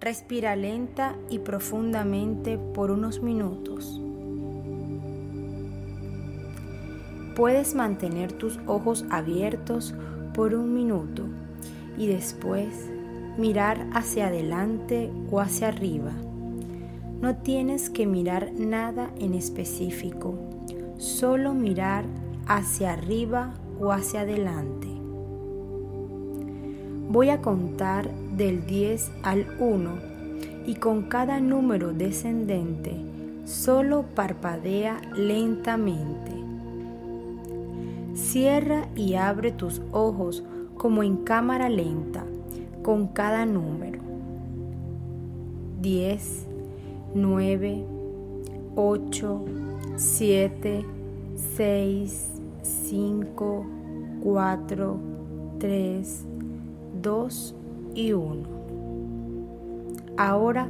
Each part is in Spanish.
Respira lenta y profundamente por unos minutos. Puedes mantener tus ojos abiertos por un minuto y después mirar hacia adelante o hacia arriba. No tienes que mirar nada en específico, solo mirar hacia arriba o hacia adelante. Voy a contar del 10 al 1 y con cada número descendente solo parpadea lentamente. Cierra y abre tus ojos como en cámara lenta con cada número. 10, 9, 8, 7, 6, 5, 4, 3, 2 y 1. Ahora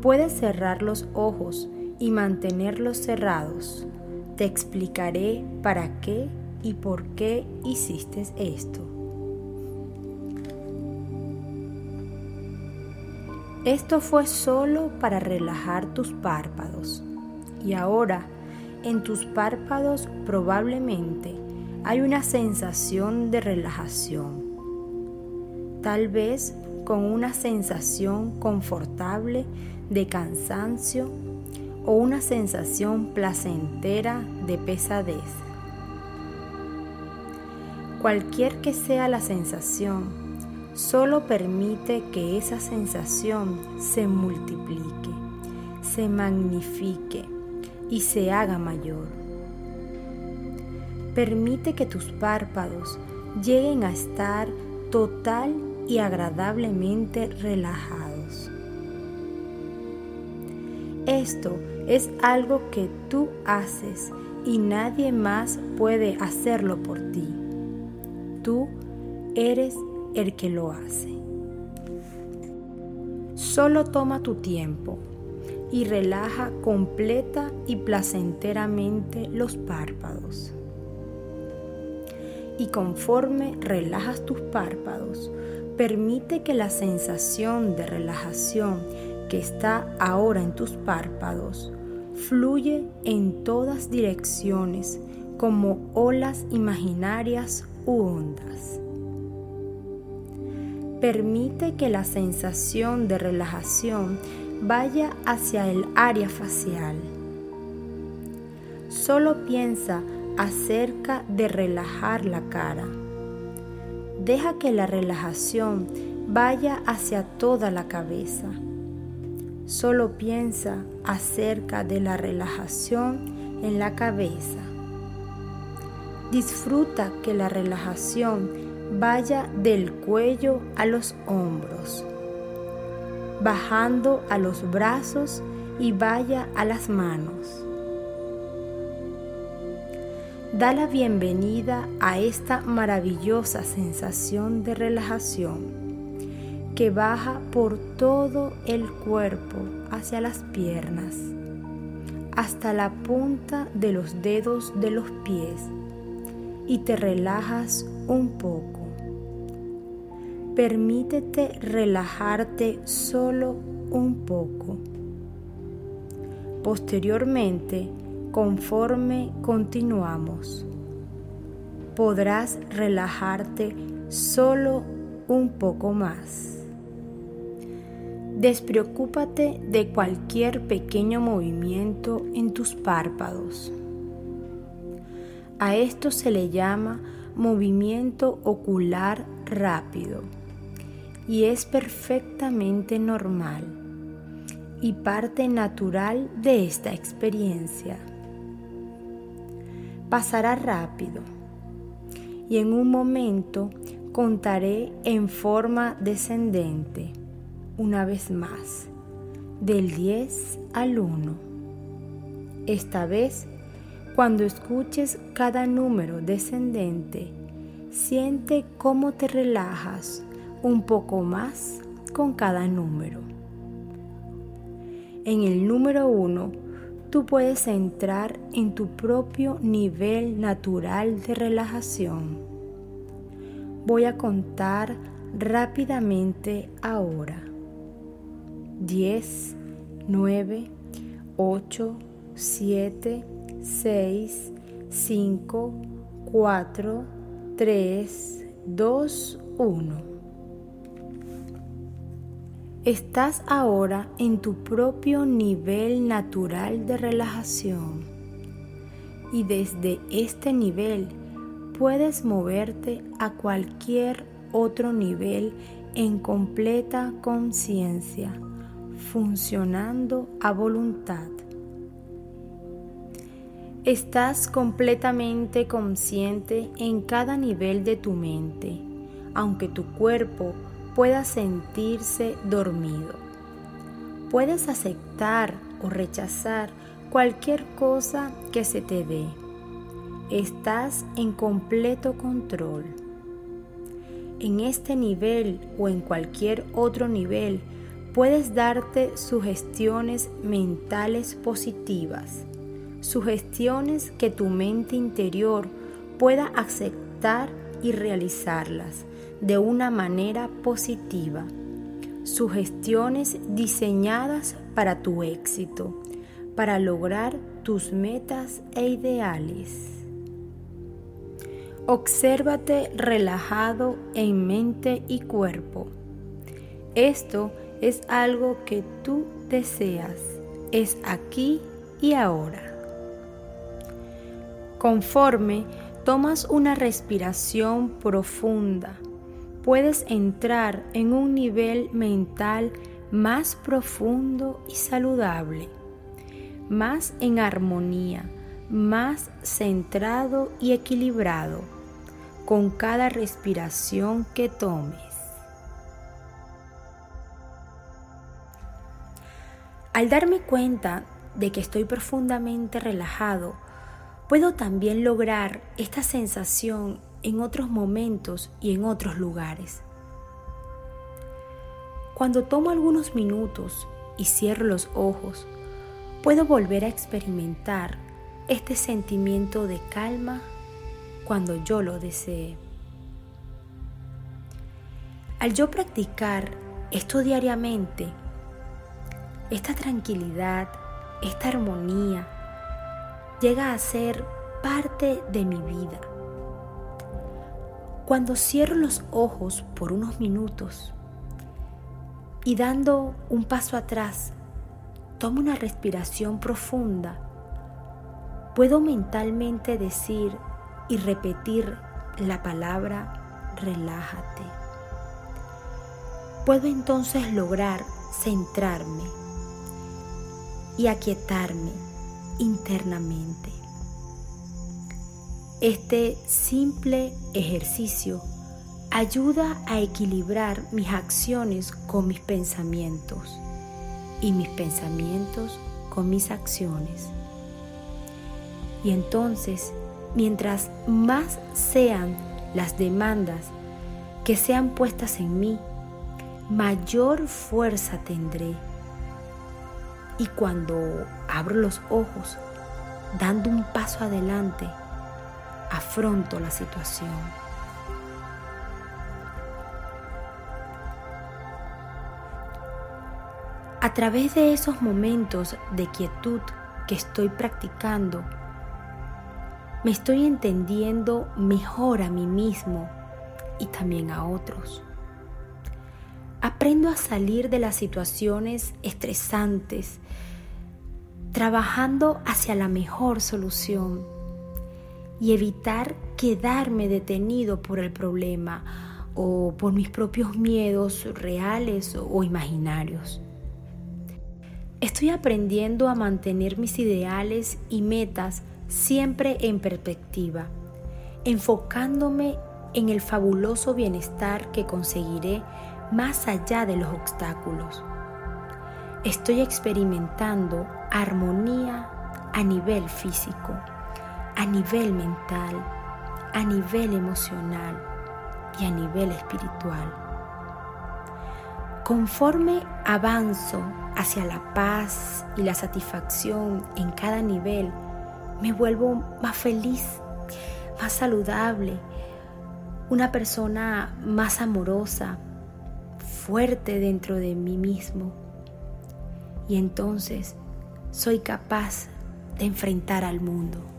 puedes cerrar los ojos y mantenerlos cerrados. Te explicaré para qué y por qué hiciste esto. Esto fue solo para relajar tus párpados. Y ahora, en tus párpados probablemente hay una sensación de relajación. Tal vez con una sensación confortable de cansancio o una sensación placentera de pesadez. Cualquier que sea la sensación, solo permite que esa sensación se multiplique, se magnifique y se haga mayor. Permite que tus párpados lleguen a estar total y agradablemente relajados. Esto es algo que tú haces y nadie más puede hacerlo por ti. Tú eres el que lo hace. Solo toma tu tiempo y relaja completa y placenteramente los párpados. Y conforme relajas tus párpados, permite que la sensación de relajación que está ahora en tus párpados fluye en todas direcciones como olas imaginarias u ondas. Permite que la sensación de relajación vaya hacia el área facial. Solo piensa acerca de relajar la cara. Deja que la relajación vaya hacia toda la cabeza. Solo piensa acerca de la relajación en la cabeza. Disfruta que la relajación vaya del cuello a los hombros, bajando a los brazos y vaya a las manos. Da la bienvenida a esta maravillosa sensación de relajación que baja por todo el cuerpo hacia las piernas, hasta la punta de los dedos de los pies y te relajas un poco. Permítete relajarte solo un poco. Posteriormente, conforme continuamos, podrás relajarte solo un poco más. Despreocúpate de cualquier pequeño movimiento en tus párpados. A esto se le llama movimiento ocular rápido y es perfectamente normal y parte natural de esta experiencia. Pasará rápido y en un momento contaré en forma descendente una vez más del 10 al 1. Esta vez cuando escuches cada número descendente, siente cómo te relajas un poco más con cada número. En el número 1, tú puedes entrar en tu propio nivel natural de relajación. Voy a contar rápidamente ahora. 10, 9, 8, 7, 6, 5, 4, 3, 2, 1. Estás ahora en tu propio nivel natural de relajación y desde este nivel puedes moverte a cualquier otro nivel en completa conciencia, funcionando a voluntad. Estás completamente consciente en cada nivel de tu mente, aunque tu cuerpo pueda sentirse dormido. Puedes aceptar o rechazar cualquier cosa que se te dé. Estás en completo control. En este nivel o en cualquier otro nivel puedes darte sugestiones mentales positivas, sugestiones que tu mente interior pueda aceptar y realizarlas de una manera positiva, sugestiones diseñadas para tu éxito para lograr tus metas e ideales. Obsérvate relajado en mente y cuerpo. Esto es algo que tú deseas. Es aquí y ahora. Conforme tomas una respiración profunda, puedes entrar en un nivel mental más profundo y saludable más en armonía, más centrado y equilibrado con cada respiración que tomes. Al darme cuenta de que estoy profundamente relajado, puedo también lograr esta sensación en otros momentos y en otros lugares. Cuando tomo algunos minutos y cierro los ojos, puedo volver a experimentar este sentimiento de calma cuando yo lo desee. Al yo practicar esto diariamente, esta tranquilidad, esta armonía, llega a ser parte de mi vida. Cuando cierro los ojos por unos minutos y dando un paso atrás, tomo una respiración profunda, puedo mentalmente decir y repetir la palabra relájate. Puedo entonces lograr centrarme y aquietarme internamente. Este simple ejercicio ayuda a equilibrar mis acciones con mis pensamientos y mis pensamientos con mis acciones. Y entonces, mientras más sean las demandas que sean puestas en mí, mayor fuerza tendré. Y cuando abro los ojos, dando un paso adelante, afronto la situación. A través de esos momentos de quietud que estoy practicando, me estoy entendiendo mejor a mí mismo y también a otros. Aprendo a salir de las situaciones estresantes, trabajando hacia la mejor solución y evitar quedarme detenido por el problema o por mis propios miedos reales o imaginarios. Estoy aprendiendo a mantener mis ideales y metas siempre en perspectiva, enfocándome en el fabuloso bienestar que conseguiré más allá de los obstáculos. Estoy experimentando armonía a nivel físico, a nivel mental, a nivel emocional y a nivel espiritual. Conforme avanzo hacia la paz y la satisfacción en cada nivel, me vuelvo más feliz, más saludable, una persona más amorosa, fuerte dentro de mí mismo y entonces soy capaz de enfrentar al mundo.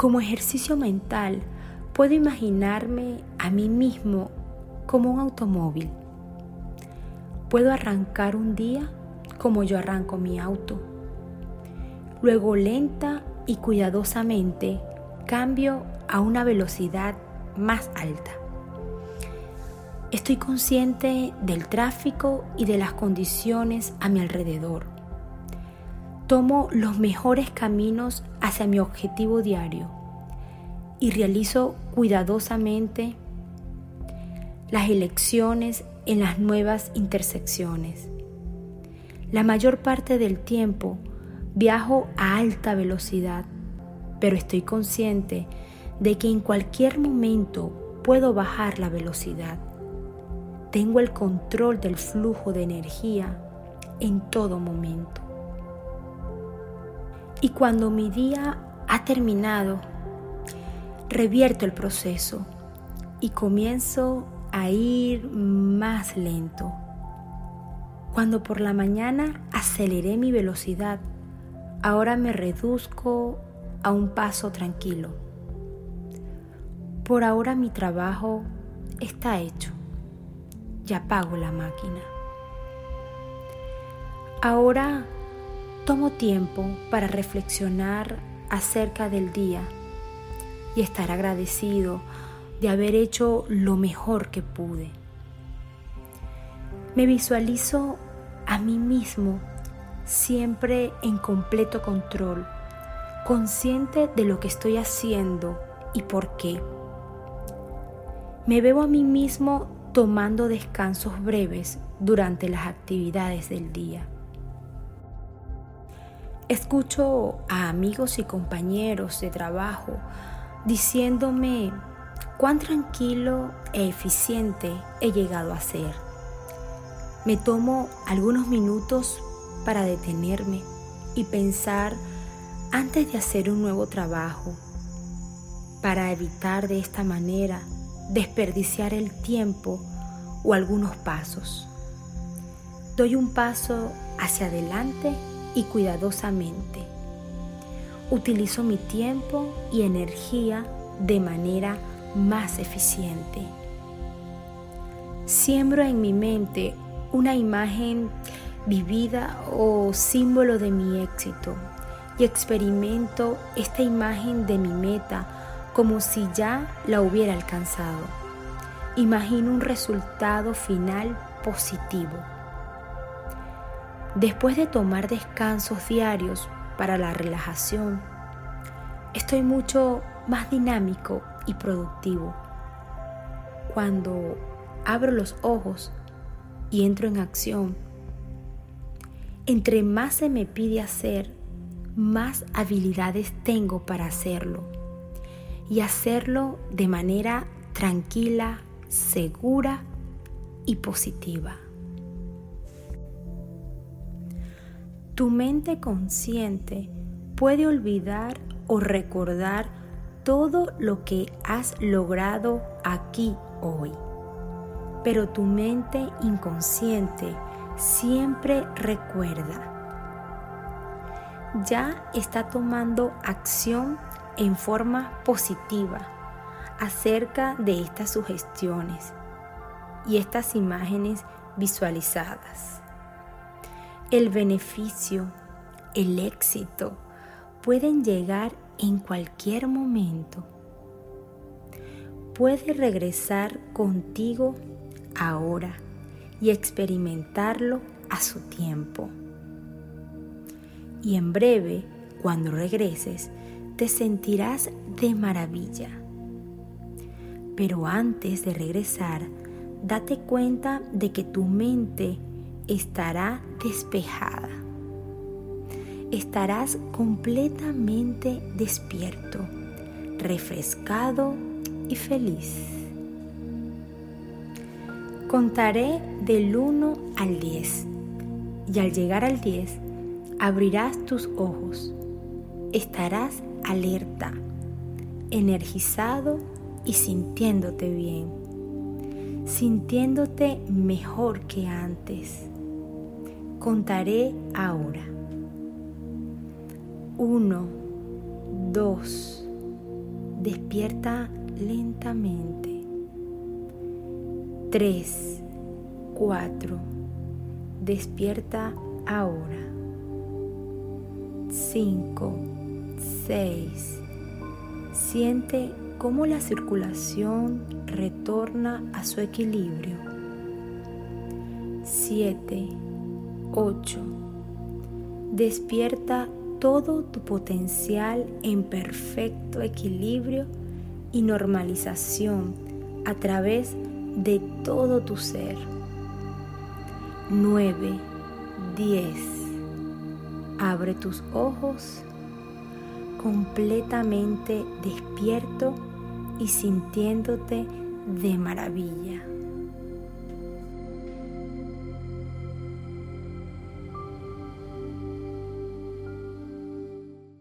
Como ejercicio mental, puedo imaginarme a mí mismo como un automóvil. Puedo arrancar un día como yo arranco mi auto. Luego lenta y cuidadosamente cambio a una velocidad más alta. Estoy consciente del tráfico y de las condiciones a mi alrededor. Tomo los mejores caminos hacia mi objetivo diario y realizo cuidadosamente las elecciones en las nuevas intersecciones. La mayor parte del tiempo viajo a alta velocidad, pero estoy consciente de que en cualquier momento puedo bajar la velocidad tengo el control del flujo de energía en todo momento. Y cuando mi día ha terminado, revierto el proceso y comienzo a ir más lento. Cuando por la mañana aceleré mi velocidad, ahora me reduzco a un paso tranquilo. Por ahora mi trabajo está hecho y apago la máquina. Ahora tomo tiempo para reflexionar acerca del día y estar agradecido de haber hecho lo mejor que pude. Me visualizo a mí mismo siempre en completo control, consciente de lo que estoy haciendo y por qué. Me veo a mí mismo tomando descansos breves durante las actividades del día. Escucho a amigos y compañeros de trabajo diciéndome cuán tranquilo e eficiente he llegado a ser. Me tomo algunos minutos para detenerme y pensar antes de hacer un nuevo trabajo, para evitar de esta manera desperdiciar el tiempo o algunos pasos. Doy un paso hacia adelante y cuidadosamente. Utilizo mi tiempo y energía de manera más eficiente. Siembro en mi mente una imagen vivida o símbolo de mi éxito y experimento esta imagen de mi meta como si ya la hubiera alcanzado. Imagino un resultado final positivo. Después de tomar descansos diarios para la relajación, estoy mucho más dinámico y productivo. Cuando abro los ojos y entro en acción, entre más se me pide hacer, más habilidades tengo para hacerlo y hacerlo de manera tranquila, segura y positiva. Tu mente consciente puede olvidar o recordar todo lo que has logrado aquí hoy, pero tu mente inconsciente siempre recuerda. Ya está tomando acción en forma positiva acerca de estas sugestiones y estas imágenes visualizadas. El beneficio, el éxito pueden llegar en cualquier momento. Puede regresar contigo ahora y experimentarlo a su tiempo. Y en breve, cuando regreses, te sentirás de maravilla. Pero antes de regresar, date cuenta de que tu mente estará despejada. Estarás completamente despierto, refrescado y feliz. Contaré del 1 al 10 y al llegar al 10 abrirás tus ojos. Estarás alerta, energizado y sintiéndote bien. sintiéndote mejor que antes. Contaré ahora. 1, 2, despierta lentamente. 3, 4, despierta ahora. 5, 6, siente cómo la circulación retorna a su equilibrio. 7, 8. Despierta todo tu potencial en perfecto equilibrio y normalización a través de todo tu ser. 9, 10. Abre tus ojos completamente despierto y sintiéndote de maravilla.